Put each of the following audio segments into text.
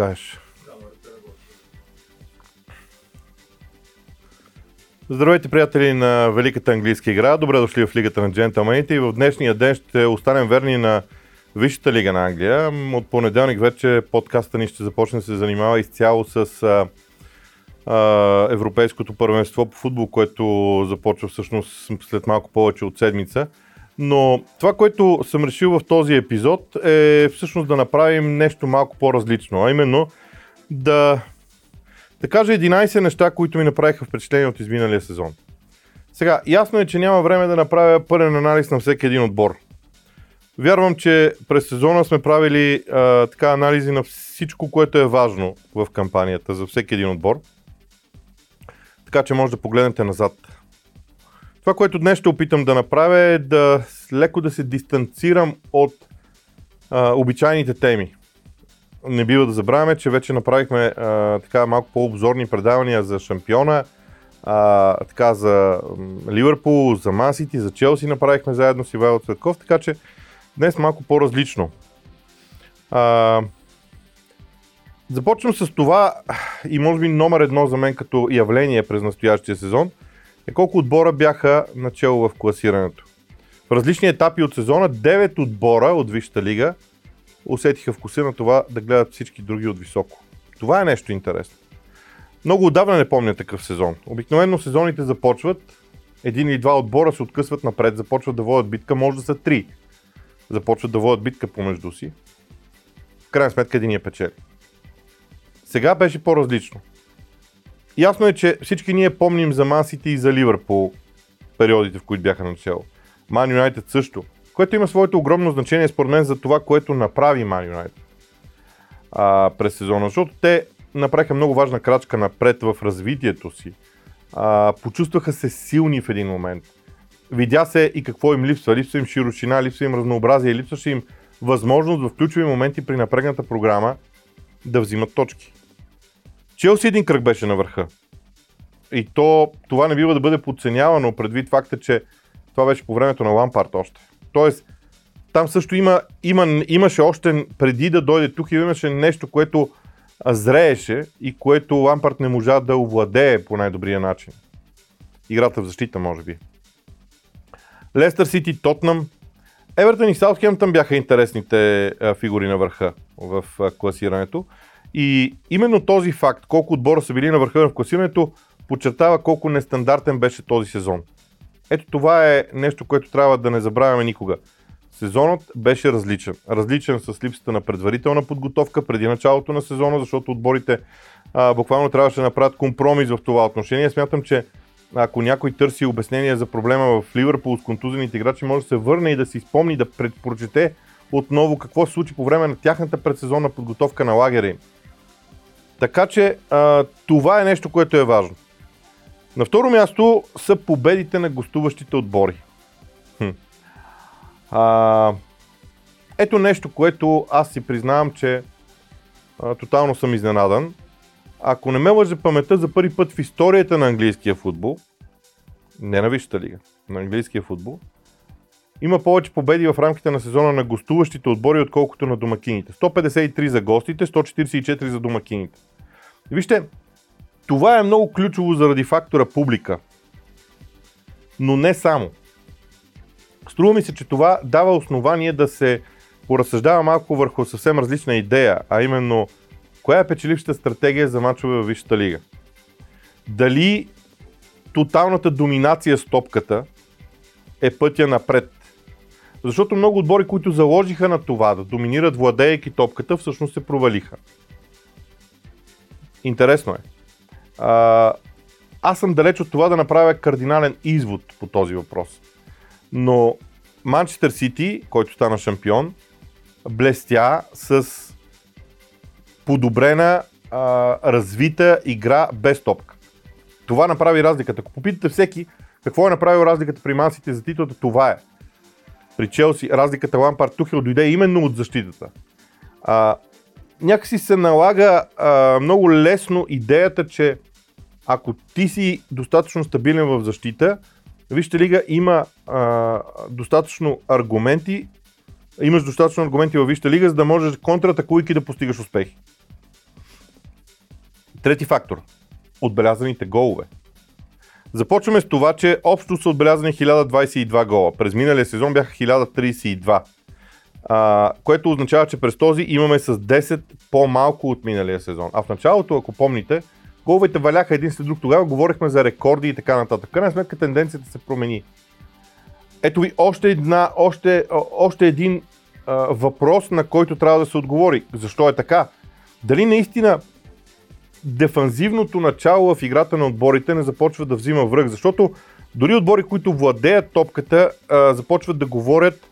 кажеш? Здравейте, приятели на Великата английска игра. Добре дошли в Лигата на джентълмените и в днешния ден ще останем верни на Висшата лига на Англия. От понеделник вече подкаста ни ще започне да се занимава изцяло с а, а, Европейското първенство по футбол, което започва всъщност след малко повече от седмица. Но това, което съм решил в този епизод е всъщност да направим нещо малко по-различно, а именно да, да кажа 11 неща, които ми направиха впечатление от изминалия сезон. Сега, ясно е, че няма време да направя пълен анализ на всеки един отбор. Вярвам, че през сезона сме правили а, така анализи на всичко, което е важно в кампанията за всеки един отбор. Така че може да погледнете назад. Това, което днес ще опитам да направя е да леко да се дистанцирам от а, обичайните теми. Не бива да забравяме, че вече направихме а, така малко по-обзорни предавания за шампиона, а, така за Ливърпул, за Масити, за Челси направихме заедно с Ивайло Цветков, така че днес малко по-различно. А, започвам с това и може би номер едно за мен като явление през настоящия сезон – е колко отбора бяха начало в класирането. В различни етапи от сезона 9 отбора от Висшата лига усетиха вкуса на това да гледат всички други от високо. Това е нещо интересно. Много отдавна не помня такъв сезон. Обикновено сезоните започват, един или два отбора се откъсват напред, започват да водят битка, може да са три. Започват да водят битка помежду си. В крайна сметка един я печели. Сега беше по-различно. Ясно е, че всички ние помним за Мансити и за Ливърпул периодите, в които бяха начало. Ман Юнайтед също, което има своето огромно значение според мен за това, което направи Ман Юнайтед през сезона, защото те направиха много важна крачка напред в развитието си. А, почувстваха се силни в един момент. Видя се и какво им липсва. Липсва им широчина, липсва им разнообразие, липсваше им възможност в ключови моменти при напрегната програма да взимат точки. Челси един кръг беше на върха. И то, това не бива да бъде подценявано предвид факта, че това беше по времето на Лампарт още. Тоест, там също има, има, имаше още, преди да дойде тук, имаше нещо, което зрееше и което Лампарт не можа да овладее по най-добрия начин. Играта в защита, може би. Лестър Сити, Тотнам, Евертън и Саутхемптън бяха интересните фигури на върха в класирането. И именно този факт, колко отбора са били на върха в класирането, подчертава колко нестандартен беше този сезон. Ето това е нещо, което трябва да не забравяме никога. Сезонът беше различен. Различен с липсата на предварителна подготовка преди началото на сезона, защото отборите а, буквално трябваше да направят компромис в това отношение. Смятам, че ако някой търси обяснение за проблема в Ливърпул с контузените играчи, може да се върне и да си спомни да предпочете отново какво се случи по време на тяхната предсезонна подготовка на лагера им. Така че а, това е нещо, което е важно. На второ място са победите на гостуващите отбори. Хм. А, ето нещо, което аз си признавам, че а, тотално съм изненадан. Ако не ме лъже паметта за първи път в историята на английския футбол, не на Висшата лига, на английския футбол, има повече победи в рамките на сезона на гостуващите отбори, отколкото на домакините. 153 за гостите, 144 за домакините. Вижте, това е много ключово заради фактора публика. Но не само. Струва ми се, че това дава основание да се поразсъждава малко върху съвсем различна идея, а именно коя е печелившата стратегия за мачове в Висшата лига. Дали тоталната доминация с топката е пътя напред. Защото много отбори, които заложиха на това да доминират владеейки топката, всъщност се провалиха. Интересно е. А, аз съм далеч от това да направя кардинален извод по този въпрос. Но Манчестър Сити, който стана шампион, блестя с подобрена, а, развита игра без топка. Това направи разликата. Ако попитате всеки какво е направил разликата при Мансите за титлата, това е. При Челси разликата Лампард Тухел дойде именно от защитата. А, някакси се налага а, много лесно идеята, че ако ти си достатъчно стабилен в защита, Вижте лига има а, достатъчно аргументи, имаш достатъчно аргументи във Вижте лига, за да можеш контратакуйки да постигаш успехи. Трети фактор. Отбелязаните голове. Започваме с това, че общо са отбелязани 1022 гола. През миналия сезон бяха 1032. А, което означава, че през този имаме с 10 по-малко от миналия сезон. А в началото, ако помните, головете валяха един след друг. Тогава говорихме за рекорди и така нататък. Крайна сметка тенденцията се промени. Ето ви още, една, още, още един а, въпрос, на който трябва да се отговори. Защо е така? Дали наистина дефанзивното начало в играта на отборите не започва да взима връх? Защото дори отбори, които владеят топката, а, започват да говорят,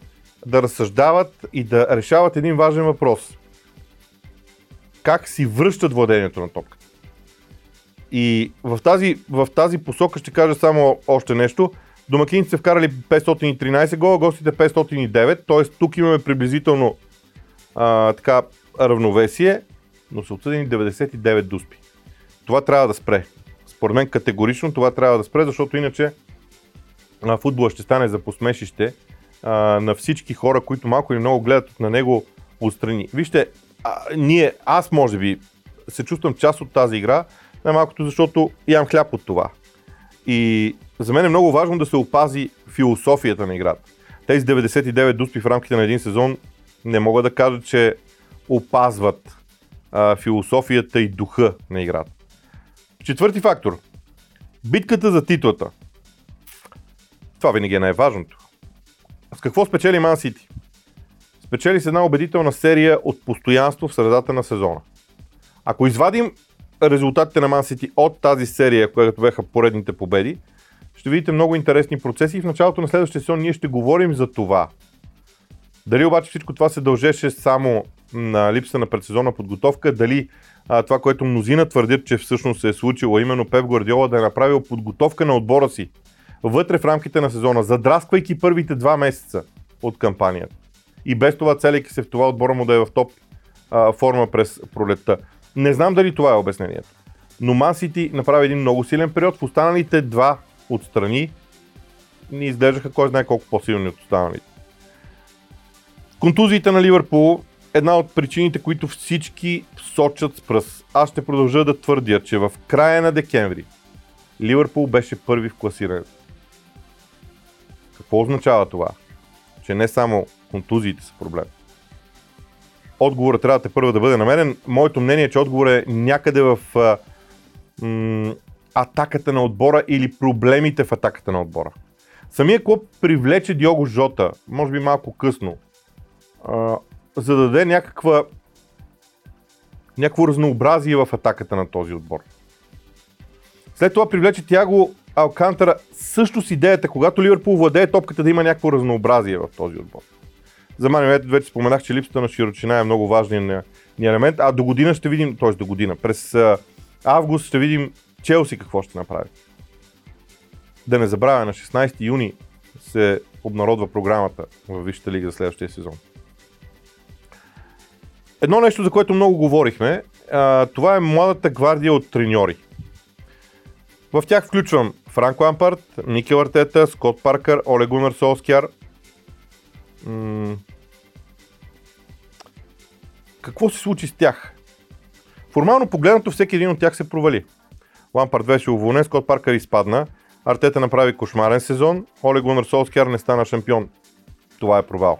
да разсъждават и да решават един важен въпрос. Как си връщат владението на топката? И в тази, в тази посока ще кажа само още нещо – Домакините са вкарали 513 гола, гостите 509, т.е. тук имаме приблизително а, така равновесие, но са отсъдени 99 дуспи. Това трябва да спре. Според мен категорично това трябва да спре, защото иначе футбола ще стане за посмешище а, на всички хора, които малко или много гледат на него отстрани. Вижте, а, ние, аз може би се чувствам част от тази игра, най-малкото защото имам хляб от това. И за мен е много важно да се опази философията на играта. Тези 99 дуспи в рамките на един сезон не мога да кажа, че опазват а, философията и духа на играта. Четвърти фактор. Битката за титлата. Това винаги е най-важното. С какво спечели Ман Сити? Спечели с една убедителна серия от постоянство в средата на сезона. Ако извадим резултатите на Ман Сити от тази серия, която бяха поредните победи, ще видите много интересни процеси и в началото на следващия сезон ние ще говорим за това. Дали обаче всичко това се дължеше само на липса на предсезонна подготовка, дали а, това, което мнозина твърдят, че всъщност се е случило, именно Пеп Гвардиола да е направил подготовка на отбора си вътре в рамките на сезона, задрасквайки първите два месеца от кампанията. И без това целяйки се в това отбора му да е в топ а, форма през пролетта. Не знам дали това е обяснението. Но Ман Сити направи един много силен период. В останалите два отстрани ни изглеждаха кой знае колко по-силни от останалите. Контузиите на Ливърпул една от причините, които всички сочат с пръст. Аз ще продължа да твърдя, че в края на декември Ливърпул беше първи в класирането. Какво означава това? Че не само контузиите са проблем. Отговорът трябва да първо да бъде намерен. Моето мнение е, че отговорът е някъде в м- атаката на отбора или проблемите в атаката на отбора. Самия клуб привлече Диого Жота, може би малко късно, а, за да даде някаква, някакво разнообразие в атаката на този отбор. След това привлече Тяго Алкантара също с идеята, когато Ливърпул владее топката да има някакво разнообразие в този отбор. За мен вече споменах, че липсата на широчина е много ни елемент, а до година ще видим, т.е. до година, през август ще видим Челси какво ще направи. Да не забравя, на 16 юни се обнародва програмата в Висшата лига за следващия сезон. Едно нещо, за което много говорихме, това е младата гвардия от треньори. В тях включвам Франко Ампарт, Микел Артета, Скот Паркър, Оле Гунар Солскияр. М- какво се случи с тях? Формално погледнато всеки един от тях се провали. Лампард беше уволнен, Скот Паркър изпадна, Артета направи кошмарен сезон, Оле Гунар Солскияр не стана шампион. Това е провал.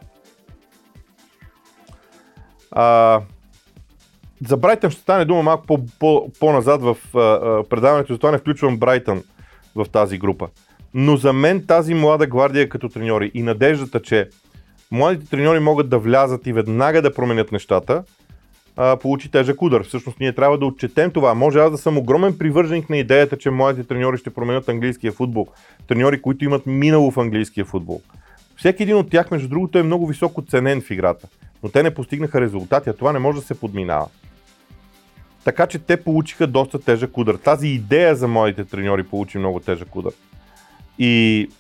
А, за Брайтън ще стане дума малко по, по, по-назад в предаването, затова не включвам Брайтън в тази група. Но за мен тази млада гвардия като треньори и надеждата, че младите треньори могат да влязат и веднага да променят нещата, получи тежък удар. Всъщност ние трябва да отчетем това. Може аз да съм огромен привърженик на идеята, че младите треньори ще променят английския футбол. Треньори, които имат минало в английския футбол. Всеки един от тях, между другото, е много високо ценен в играта. Но те не постигнаха резултати, а това не може да се подминава. Така че те получиха доста тежък удар. Тази идея за моите треньори получи много тежък удар. И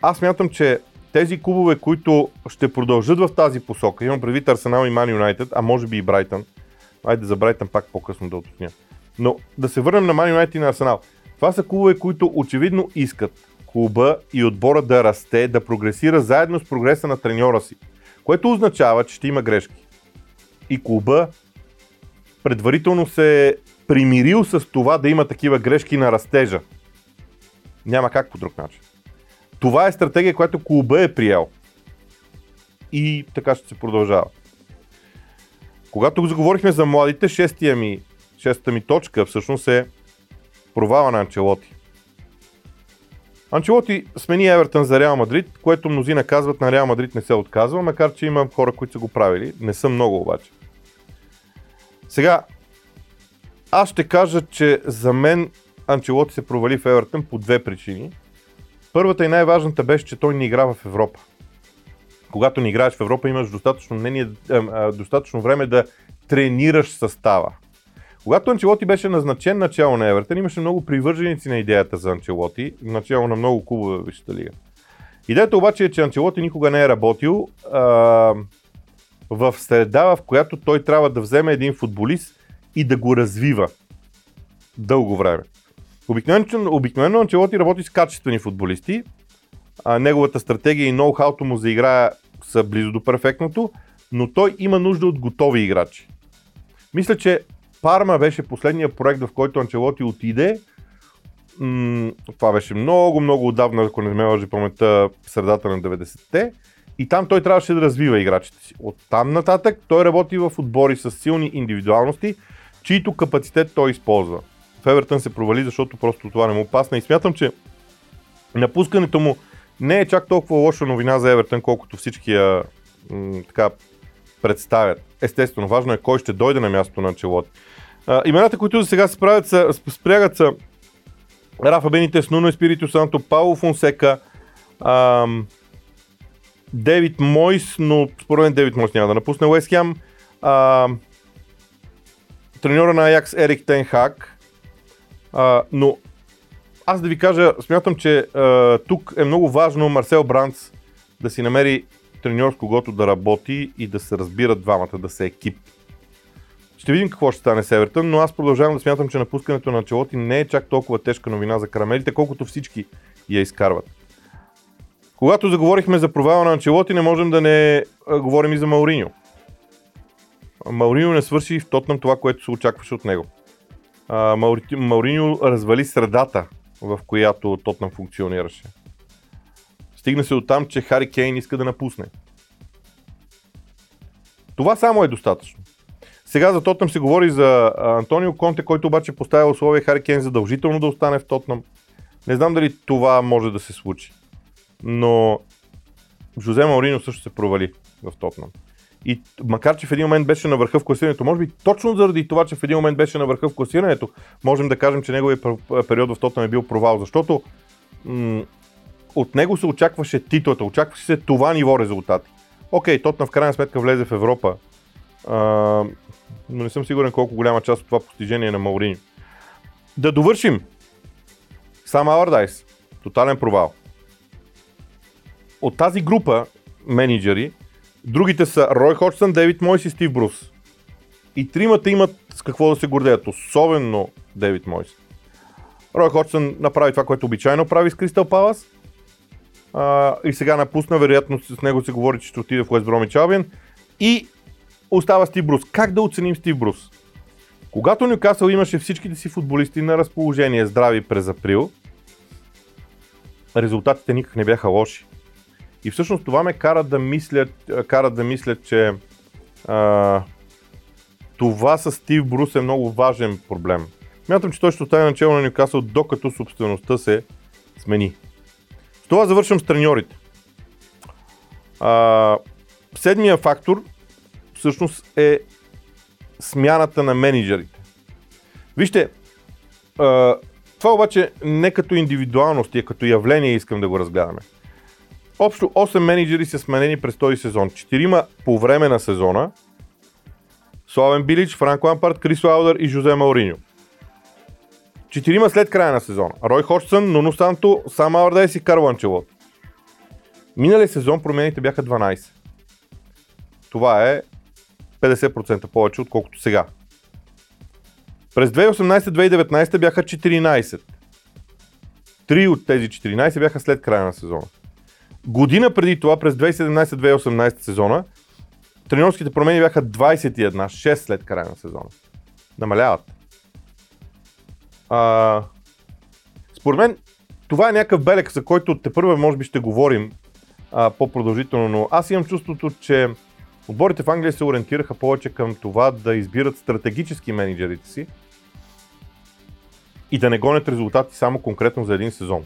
аз мятам, че тези клубове, които ще продължат в тази посока, имам предвид Арсенал и Ман Юнайтед, а може би и Брайтън, айде за Брайтън пак по-късно да уточня, но да се върнем на Ман Юнайтед и на Арсенал. Това са клубове, които очевидно искат клуба и отбора да расте, да прогресира заедно с прогреса на треньора си, което означава, че ще има грешки. И клуба предварително се примирил с това да има такива грешки на растежа. Няма как по друг начин. Това е стратегия, която клуба е приел. И така ще се продължава. Когато заговорихме за младите, шестия ми, шестата ми точка всъщност е провала на Анчелоти. Анчелоти смени Евертън за Реал Мадрид, което мнозина казват на Реал Мадрид не се отказва, макар че има хора, които са го правили. Не са много обаче. Сега, аз ще кажа, че за мен Анчелоти се провали в Евертън по две причини. Първата и най-важната беше, че той не игра в Европа. Когато не играеш в Европа, имаш достатъчно, мнение, достатъчно време да тренираш състава. Когато Анчелоти беше назначен начало на Евертън, имаше много привърженици на идеята за Анчелоти, начало на много клубове в Висшата лига. Идеята обаче е, че Анчелоти никога не е работил а, в среда, в която той трябва да вземе един футболист и да го развива дълго време. Обикновено, обикновено Анчелоти работи с качествени футболисти. А, неговата стратегия и ноу-хауто му за игра са близо до перфектното, но той има нужда от готови играчи. Мисля, че Парма беше последния проект, в който Анчелоти отиде. М- това беше много, много отдавна, ако не ме лъжи паметта, средата на 90-те. И там той трябваше да развива играчите си. От там нататък той работи в отбори с силни индивидуалности, чието капацитет той използва. В Евертън се провали, защото просто това не му пасна и смятам, че напускането му не е чак толкова лоша новина за Евертън, колкото всички я м- така представят. Естествено, важно е кой ще дойде на мястото на Анчелоти. А, имената, които за сега се правят, са, спрягат са Рафа Бенитес, Нуно Еспирито Санто, Пауло Фонсека, ам, Девид Мойс, но според мен Девид Мойс няма да напусне Уест Хем, треньора на Аякс Ерик Тенхак, а, но аз да ви кажа, смятам, че а, тук е много важно Марсел Бранц да си намери треньор с когото да работи и да се разбират двамата, да се екип. Ще видим какво ще стане с Евертън, но аз продължавам да смятам, че напускането на Челоти не е чак толкова тежка новина за карамелите, колкото всички я изкарват. Когато заговорихме за провала на Анчелоти, не можем да не говорим и за Мауриньо. Мауриньо не свърши в Тотнам това, което се очакваше от него. А, Маури... Мауриньо развали средата, в която Тотнам функционираше. Стигна се от там, че Хари Кейн иска да напусне. Това само е достатъчно. Сега за Тотнам се говори за Антонио Конте, който обаче поставя условие Хари Кейн задължително да остане в Тотнам. Не знам дали това може да се случи. Но Жозе Маорино също се провали в Тотнам. И макар, че в един момент беше на върха в класирането, може би точно заради това, че в един момент беше на върха в класирането, можем да кажем, че неговият период в Тотнам е бил провал, защото м- от него се очакваше титлата, очакваше се това ниво резултати. Окей, Тотнам в крайна сметка влезе в Европа, а, но не съм сигурен колко голяма част от това постижение е на Маурини. Да довършим. Сам Алардайс. Тотален провал. От тази група менеджери, другите са Рой Ходжсън, Дейвид Мойс и Стив Брус. И тримата имат с какво да се гордеят, особено Дейвид Мойс. Рой Ходжсън направи това, което обичайно прави с Кристал Палас. А, и сега напусна, вероятно с него се говори, че ще отиде в Уест Бромич Албион. И остава Стив Брус. Как да оценим Стив Брус? Когато Нюкасъл имаше всичките си футболисти на разположение здрави през април, резултатите никак не бяха лоши. И всъщност това ме кара да мисля, кара да мисля че а, това с Стив Брус е много важен проблем. Мятам, че той ще остане начало на Нюкасъл, докато собствеността се смени. С това завършвам с треньорите. А, седмия фактор всъщност е смяната на менеджерите. Вижте, а, това обаче не като индивидуалност, а като явление искам да го разгледаме. Общо 8 менеджери са сменени през този сезон. 4 по време на сезона. Славен Билич, Франко Ампарт, Крис Лаудър и Жозе Мауриньо. Четирима след края на сезона. Рой Ходжсън, Нуно Санто, Сам Алардайс и Карл Анчелот. Миналия сезон промените бяха 12. Това е 50% повече, отколкото сега. През 2018-2019 бяха 14. Три от тези 14 бяха след края на сезона. Година преди това, през 2017-2018 сезона, тренерските промени бяха 21, 6 след края на сезона. Намаляват. А, според мен това е някакъв белег, за който те първо може би ще говорим а, по-продължително, но аз имам чувството, че отборите в Англия се ориентираха повече към това да избират стратегически менеджерите си и да не гонят резултати само конкретно за един сезон.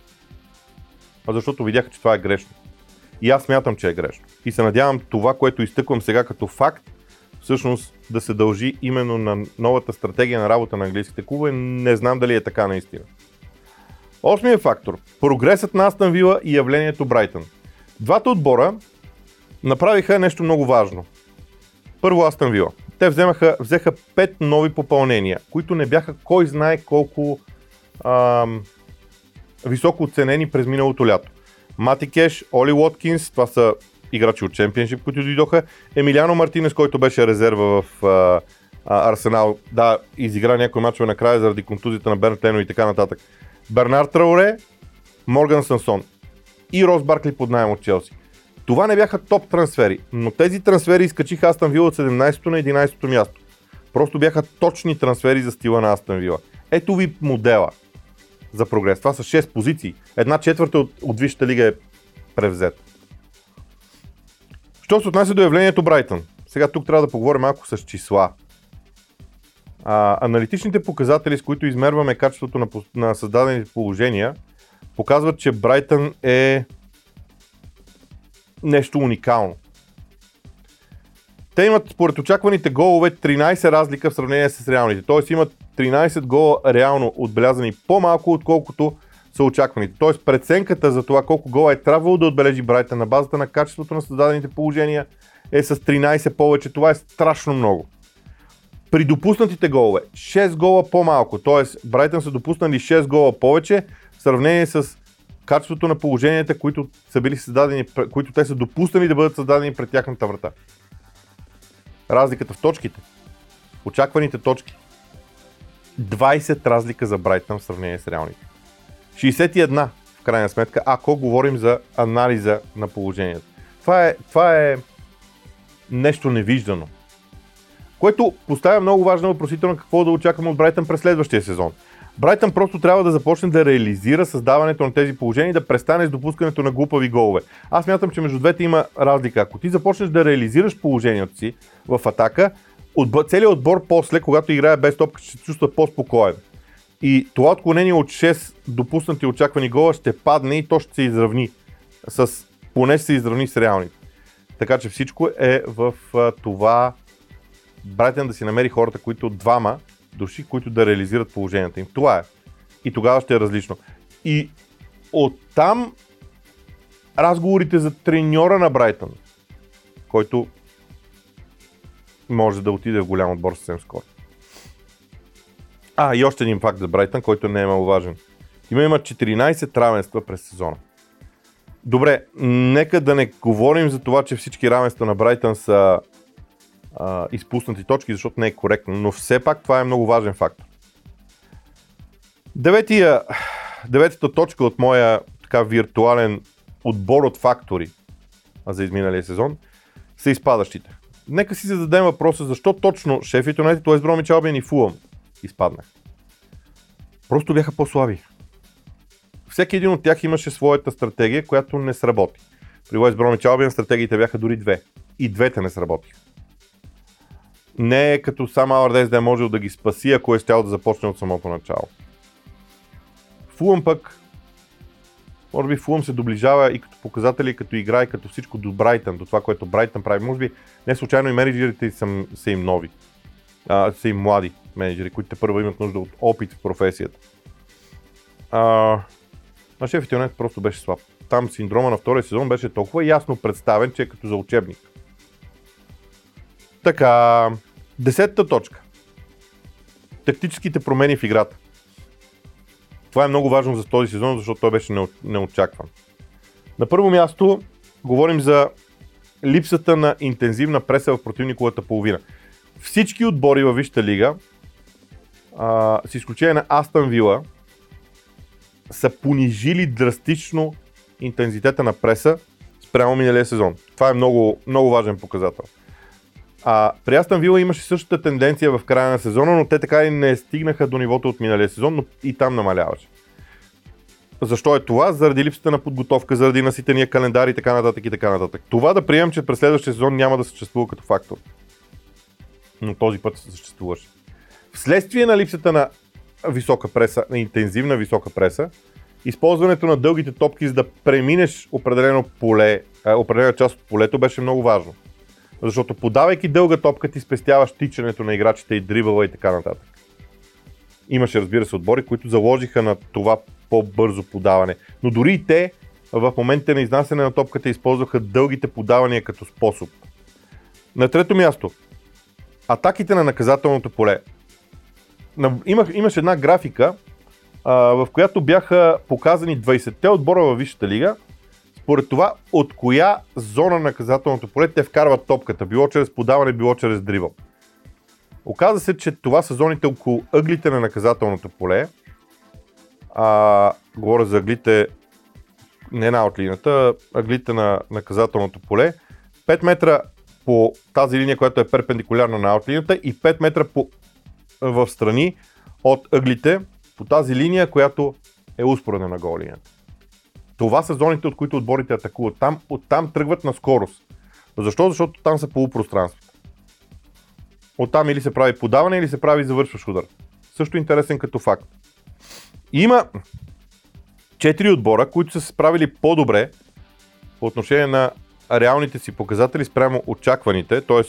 А защото видяха, че това е грешно. И аз смятам, че е грешно. И се надявам това, което изтъквам сега като факт, всъщност да се дължи именно на новата стратегия на работа на английските клубове. Не знам дали е така наистина. Осмият фактор. Прогресът на Астан Вила и явлението Брайтън. Двата отбора направиха нещо много важно. Първо Астан Вила. Те вземаха, взеха пет нови попълнения, които не бяха кой знае колко ам, високо оценени през миналото лято. Мати Кеш, Оли Уоткинс, това са играчи от Чемпионшип, които дойдоха. Емилиано Мартинес, който беше резерва в а, а, Арсенал, да, изигра някои мачове накрая заради контузията на Бернт Лено и така нататък. Бернард Трауре, Морган Сансон и Рос Баркли под найем от Челси. Това не бяха топ трансфери, но тези трансфери изкачиха Астан Вила от 17 на 11 място. Просто бяха точни трансфери за стила на Астан Вила. Ето ви модела за прогрес. Това са 6 позиции. Една четвърта от, от Висшата лига е превзет. Що се отнася до явлението Брайтън? Сега тук трябва да поговорим малко с числа. А, аналитичните показатели, с които измерваме качеството на, на създадените положения, показват, че Брайтън е нещо уникално. Те имат според очакваните голове 13 разлика в сравнение с реалните. Т.е. имат 13 гола реално отбелязани по-малко, отколкото са очакваните. Т.е. преценката за това колко гола е трябвало да отбележи Брайтън на базата на качеството на създадените положения е с 13 повече. Това е страшно много. При допуснатите голове 6 гола по-малко, т.е. Брайтън са допуснали 6 гола повече в сравнение с качеството на положенията, които са били създадени, които те са допуснали да бъдат създадени пред тяхната врата. Разликата в точките. Очакваните точки. 20 разлика за Брайтън в сравнение с реалните. 61 в крайна сметка, ако говорим за анализа на положението. Това е, това е нещо невиждано. Което поставя много важна въпросителна какво да очакваме от Брайтън през следващия сезон. Брайтън просто трябва да започне да реализира създаването на тези положения и да престане с допускането на глупави голове. Аз мятам, че между двете има разлика. Ако ти започнеш да реализираш положението си в атака, от, целият отбор после, когато играе без топка, ще се чувства по-спокоен. И това отклонение от 6 допуснати очаквани гола ще падне и то ще се изравни. С, поне ще се изравни с реалните. Така че всичко е в това Брайтън да си намери хората, които двама души, които да реализират положението им. Това е. И тогава ще е различно. И оттам разговорите за треньора на Брайтън, който може да отиде в голям отбор съвсем скоро. А, и още един факт за Брайтън, който не е маловажен. Има има 14 равенства през сезона. Добре, нека да не говорим за това, че всички равенства на Брайтън са а, изпуснати точки, защото не е коректно, но все пак това е много важен фактор. Деветия, деветата точка от моя така виртуален отбор от фактори за изминалия сезон са изпадащите. Нека си зададем въпроса защо точно Шеф Юнайтед, т.е. Бромич Албиен и Фулъм изпаднах. Просто бяха по-слаби. Всеки един от тях имаше своята стратегия, която не сработи. При Уест Бромич Албиен стратегиите бяха дори две. И двете не сработиха. Не е като сам Алардес да е можел да ги спаси, ако е щял да започне от самото начало. Фулъм пък може би Фулъм се доближава и като показатели, като игра, и като всичко до Брайтън, до това, което Брайтън прави. Може би не случайно и менеджерите са, са им нови, а, са им млади менеджери, които те първо имат нужда от опит в професията. А, на шеф Юнайтед просто беше слаб. Там синдрома на втория сезон беше толкова ясно представен, че е като за учебник. Така, десетата точка. Тактическите промени в играта. Това е много важно за този сезон, защото той беше неочакван. На първо място говорим за липсата на интензивна преса в противниковата половина. Всички отбори във Висшата лига, а, с изключение на Астън Вила, са понижили драстично интензитета на преса спрямо миналия сезон. Това е много, много важен показател. А, при Астан Вила имаше същата тенденция в края на сезона, но те така и не стигнаха до нивото от миналия сезон, но и там намаляваше. Защо е това? Заради липсата на подготовка, заради наситения календар и така нататък и така нататък. Това да приемем, че през следващия сезон няма да съществува като фактор. Но този път съществуваше. Вследствие на липсата на висока преса, на интензивна висока преса, използването на дългите топки, за да преминеш определено поле, определена част от полето беше много важно. Защото подавайки дълга топка ти спестяваш тичането на играчите и дрибъла и така нататък. Имаше, разбира се, отбори, които заложиха на това по-бързо подаване. Но дори и те в момента на изнасяне на топката използваха дългите подавания като способ. На трето място, атаките на наказателното поле. Имах, имаше една графика, а, в която бяха показани 20-те отбора във Висшата лига, според това от коя зона на наказателното поле те вкарват топката, било чрез подаване, било чрез дрибъл. Оказа се, че това са зоните около ъглите на наказателното поле. А, говоря за ъглите не на аутлината, ъглите на наказателното поле. 5 метра по тази линия, която е перпендикулярна на аутлината и 5 метра по, в страни от ъглите по тази линия, която е успоредна на гол. Това са зоните, от които отборите атакуват. Там, оттам тръгват на скорост. Защо? Защото там са полупространства. Оттам или се прави подаване, или се прави завършващ удар. Също интересен като факт. Има четири отбора, които са се справили по-добре по отношение на реалните си показатели спрямо очакваните, т.е.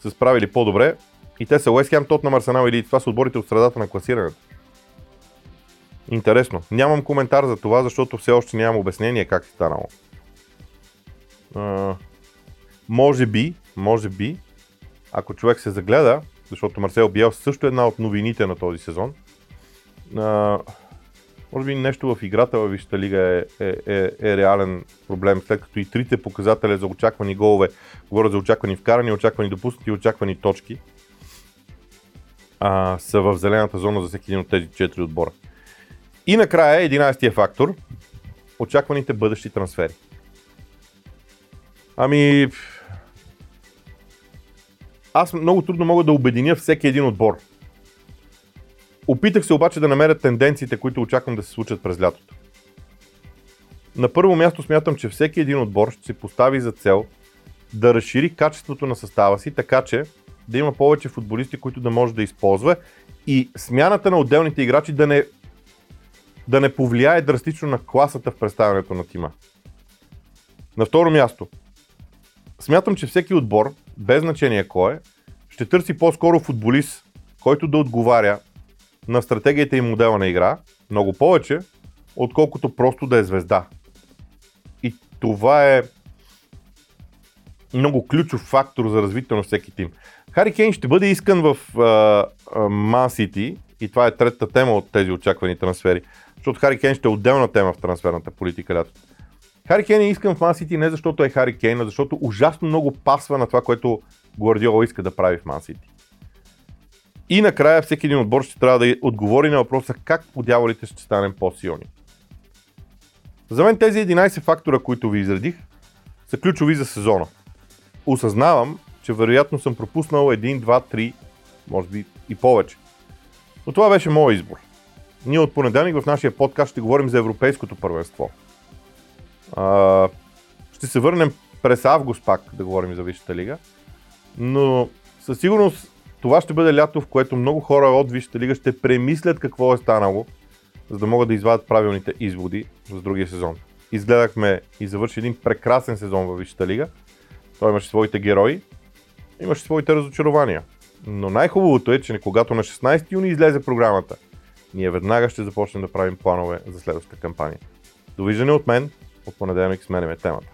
са справили по-добре и те са Уест Хем, Тотнам, Арсенал или това са отборите от средата на класирането. Интересно. Нямам коментар за това, защото все още нямам обяснение как е станало. А, може би, може би, ако човек се загледа, защото Марсел Биел също е една от новините на този сезон, а, може би нещо в играта във Висшата лига е, е, е, е реален проблем, след като и трите показателя за очаквани голове, говоря за очаквани вкарани, очаквани допуснати очаквани точки, а, са в зелената зона за всеки един от тези четири отбора. И накрая 11-тия фактор очакваните бъдещи трансфери. Ами, аз много трудно мога да обединя всеки един отбор. Опитах се обаче да намеря тенденциите, които очаквам да се случат през лятото. На първо място смятам, че всеки един отбор ще си постави за цел да разшири качеството на състава си, така че да има повече футболисти, които да може да използва и смяната на отделните играчи да не, да не повлияе драстично на класата в представянето на тима. На второ място, смятам, че всеки отбор, без значение кой е, ще търси по-скоро футболист, който да отговаря на стратегията и модела на игра, много повече, отколкото просто да е звезда. И това е много ключов фактор за развитие на всеки тим. Хари Кейн ще бъде искан в Ман Сити и това е третата тема от тези очаквани трансфери, защото Хари Кейн ще е отделна тема в трансферната политика лято. Хари Кейн е искан в Ман Сити не защото е Хари Кейн, а защото ужасно много пасва на това, което Гвардиола иска да прави в Ман Сити. И накрая всеки един отбор ще трябва да отговори на въпроса как по дяволите ще станем по-силни. За мен тези 11 фактора, които ви изредих, са ключови за сезона. Осъзнавам, че вероятно съм пропуснал 1, 2, 3, може би и повече. Но това беше моят избор. Ние от понеделник в нашия подкаст ще говорим за Европейското първенство. А, ще се върнем през август пак да говорим за Висшата лига. Но със сигурност това ще бъде лято, в което много хора от Висшата лига ще премислят какво е станало, за да могат да извадят правилните изводи за другия сезон. Изгледахме и завърши един прекрасен сезон във Висшата лига. Той имаше своите герои, имаше своите разочарования. Но най-хубавото е, че когато на 16 юни излезе програмата, ние веднага ще започнем да правим планове за следващата кампания. Довиждане от мен, от понеделник сменяме темата.